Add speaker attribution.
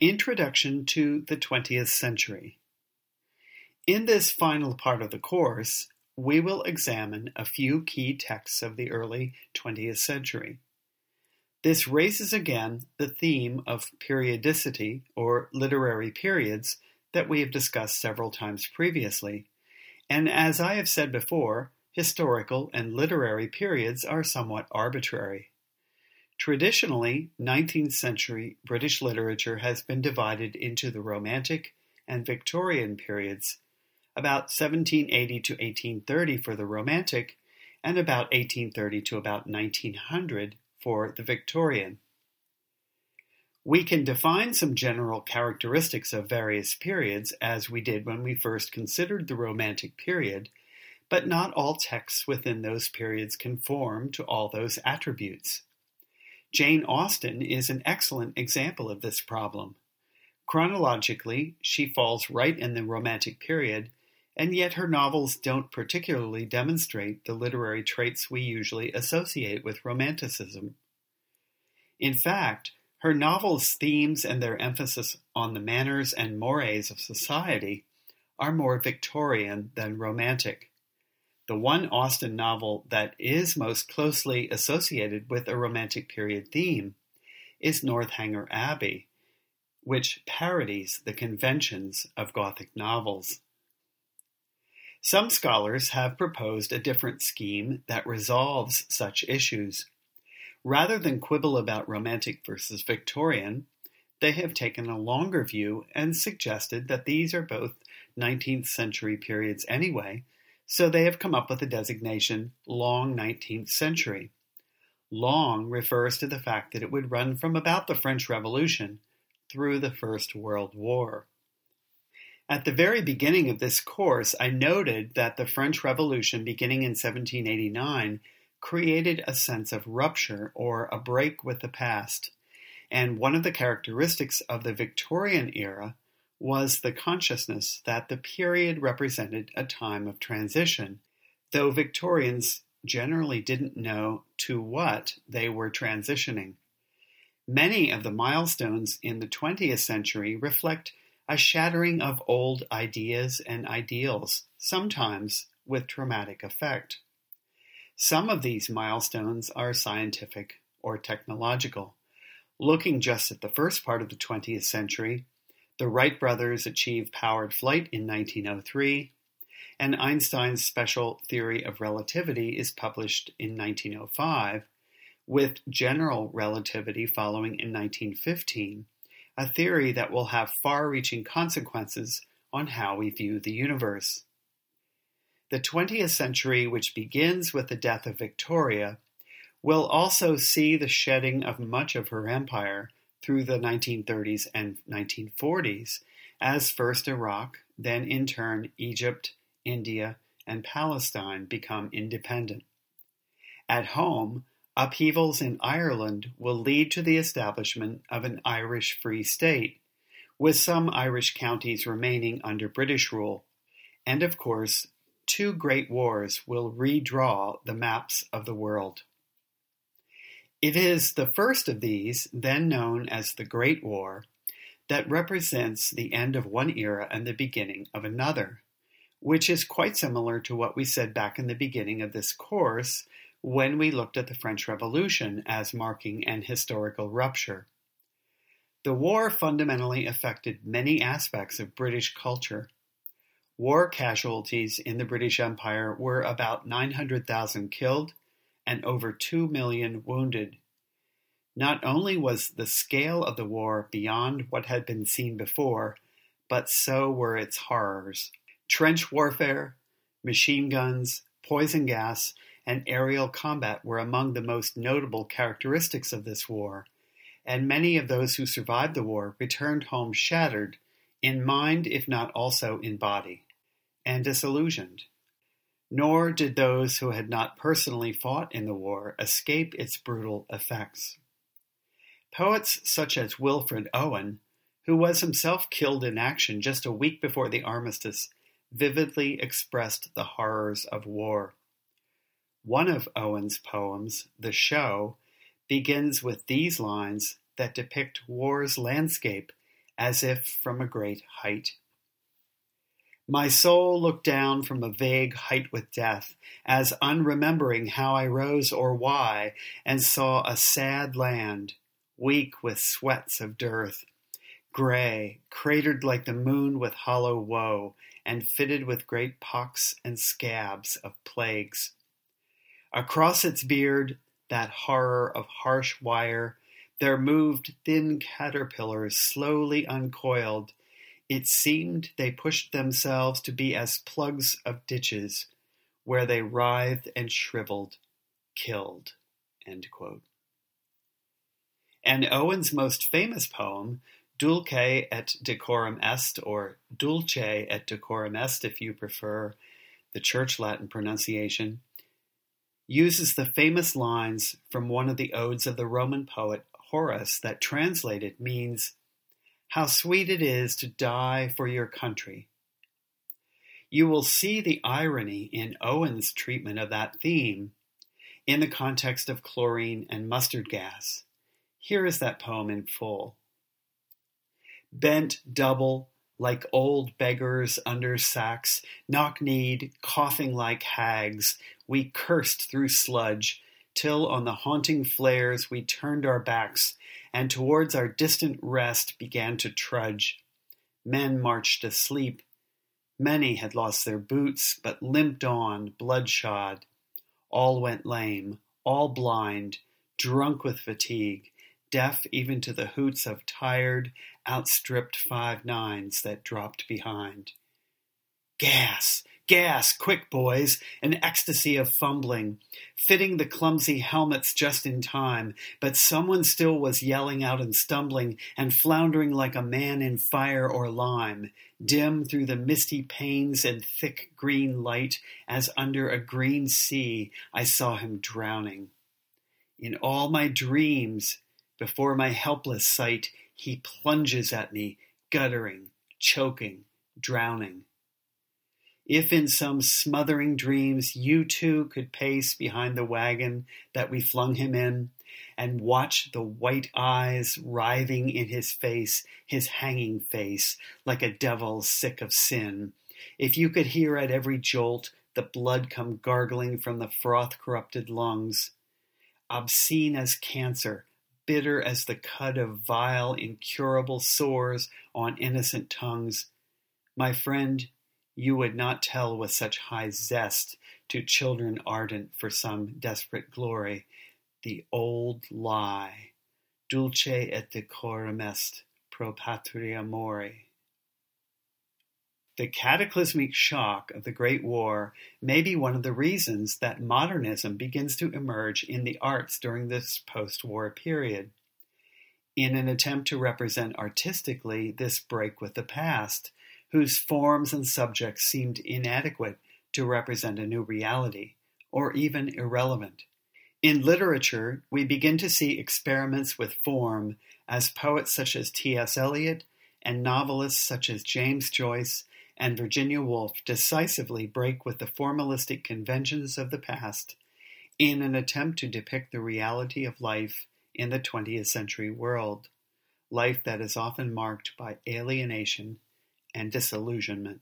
Speaker 1: Introduction to the Twentieth Century In this final part of the course, we will examine a few key texts of the early twentieth century. This raises again the theme of periodicity, or literary periods, that we have discussed several times previously, and as I have said before, historical and literary periods are somewhat arbitrary. Traditionally, nineteenth century British literature has been divided into the Romantic and Victorian periods, about 1780 to 1830 for the Romantic, and about 1830 to about 1900 for the Victorian. We can define some general characteristics of various periods, as we did when we first considered the Romantic period, but not all texts within those periods conform to all those attributes. Jane Austen is an excellent example of this problem. Chronologically, she falls right in the Romantic period, and yet her novels don't particularly demonstrate the literary traits we usually associate with Romanticism. In fact, her novels' themes and their emphasis on the manners and mores of society are more Victorian than Romantic. The one Austen novel that is most closely associated with a Romantic period theme is Northanger Abbey, which parodies the conventions of Gothic novels. Some scholars have proposed a different scheme that resolves such issues. Rather than quibble about Romantic versus Victorian, they have taken a longer view and suggested that these are both 19th century periods anyway, so they have come up with the designation Long 19th Century. Long refers to the fact that it would run from about the French Revolution through the First World War. At the very beginning of this course, I noted that the French Revolution beginning in 1789 created a sense of rupture or a break with the past. And one of the characteristics of the Victorian era was the consciousness that the period represented a time of transition, though Victorians generally didn't know to what they were transitioning. Many of the milestones in the 20th century reflect a shattering of old ideas and ideals, sometimes with traumatic effect. Some of these milestones are scientific or technological. Looking just at the first part of the 20th century, the Wright brothers achieved powered flight in 1903, and Einstein's special theory of relativity is published in 1905, with general relativity following in 1915, a theory that will have far reaching consequences on how we view the universe. The 20th century, which begins with the death of Victoria, will also see the shedding of much of her empire through the 1930s and 1940s, as first Iraq, then in turn Egypt, India, and Palestine become independent. At home, upheavals in Ireland will lead to the establishment of an Irish Free State, with some Irish counties remaining under British rule. And of course, two great wars will redraw the maps of the world. It is the first of these, then known as the Great War, that represents the end of one era and the beginning of another, which is quite similar to what we said back in the beginning of this course when we looked at the French Revolution as marking an historical rupture. The war fundamentally affected many aspects of British culture. War casualties in the British Empire were about 900,000 killed and over 2 million wounded. Not only was the scale of the war beyond what had been seen before, but so were its horrors. Trench warfare, machine guns, poison gas, and aerial combat were among the most notable characteristics of this war, and many of those who survived the war returned home shattered, in mind if not also in body, and disillusioned. Nor did those who had not personally fought in the war escape its brutal effects. Poets such as Wilfred Owen, who was himself killed in action just a week before the armistice, vividly expressed the horrors of war. One of Owen's poems, The Show, begins with these lines that depict war's landscape as if from a great height. My soul looked down from a vague height with death, as unremembering how I rose or why, and saw a sad land, weak with sweats of dearth, gray, cratered like the moon with hollow woe, and fitted with great pox and scabs of plagues. Across its beard, that horror of harsh wire, there moved thin caterpillars slowly uncoiled, it seemed they pushed themselves to be as plugs of ditches, where they writhed and shriveled, killed. And Owen's most famous poem, Dulce et decorum est, or Dulce et decorum est if you prefer the church Latin pronunciation, uses the famous lines from one of the odes of the Roman poet Horace that translated means how sweet it is to die for your country. You will see the irony in Owen's treatment of that theme in the context of chlorine and mustard gas. Here is that poem in full. Bent double, like old beggars under sacks, knock kneed, coughing like hags, we cursed through sludge, till on the haunting flares we turned our backs and towards our distant rest began to trudge. Men marched asleep. Many had lost their boots, but limped on, bloodshod. All went lame, all blind, drunk with fatigue, deaf even to the hoots of tired, outstripped five nines that dropped behind. Gas! Gas! Quick, boys! An ecstasy of fumbling, fitting the clumsy helmets just in time, but someone still was yelling out and stumbling and floundering like a man in fire or lime, dim through the misty panes and thick green light, as under a green sea I saw him drowning. In all my dreams, before my helpless sight, he plunges at me, guttering, choking, drowning. If in some smothering dreams you too could pace behind the wagon that we flung him in, and watch the white eyes writhing in his face, his hanging face, like a devil sick of sin, if you could hear at every jolt the blood come gargling from the froth corrupted lungs, obscene as cancer, bitter as the cud of vile, incurable sores on innocent tongues, my friend, you would not tell with such high zest to children ardent for some desperate glory the old lie, dulce et decorum est pro patria mori. The cataclysmic shock of the Great War may be one of the reasons that modernism begins to emerge in the arts during this post war period. In an attempt to represent artistically this break with the past, whose forms and subjects seemed inadequate to represent a new reality, or even irrelevant. In literature, we begin to see experiments with form as poets such as T.S. Eliot and novelists such as James Joyce and Virginia Woolf decisively break with the formalistic conventions of the past in an attempt to depict the reality of life in the 20th century world, life that is often marked by alienation and disillusionment.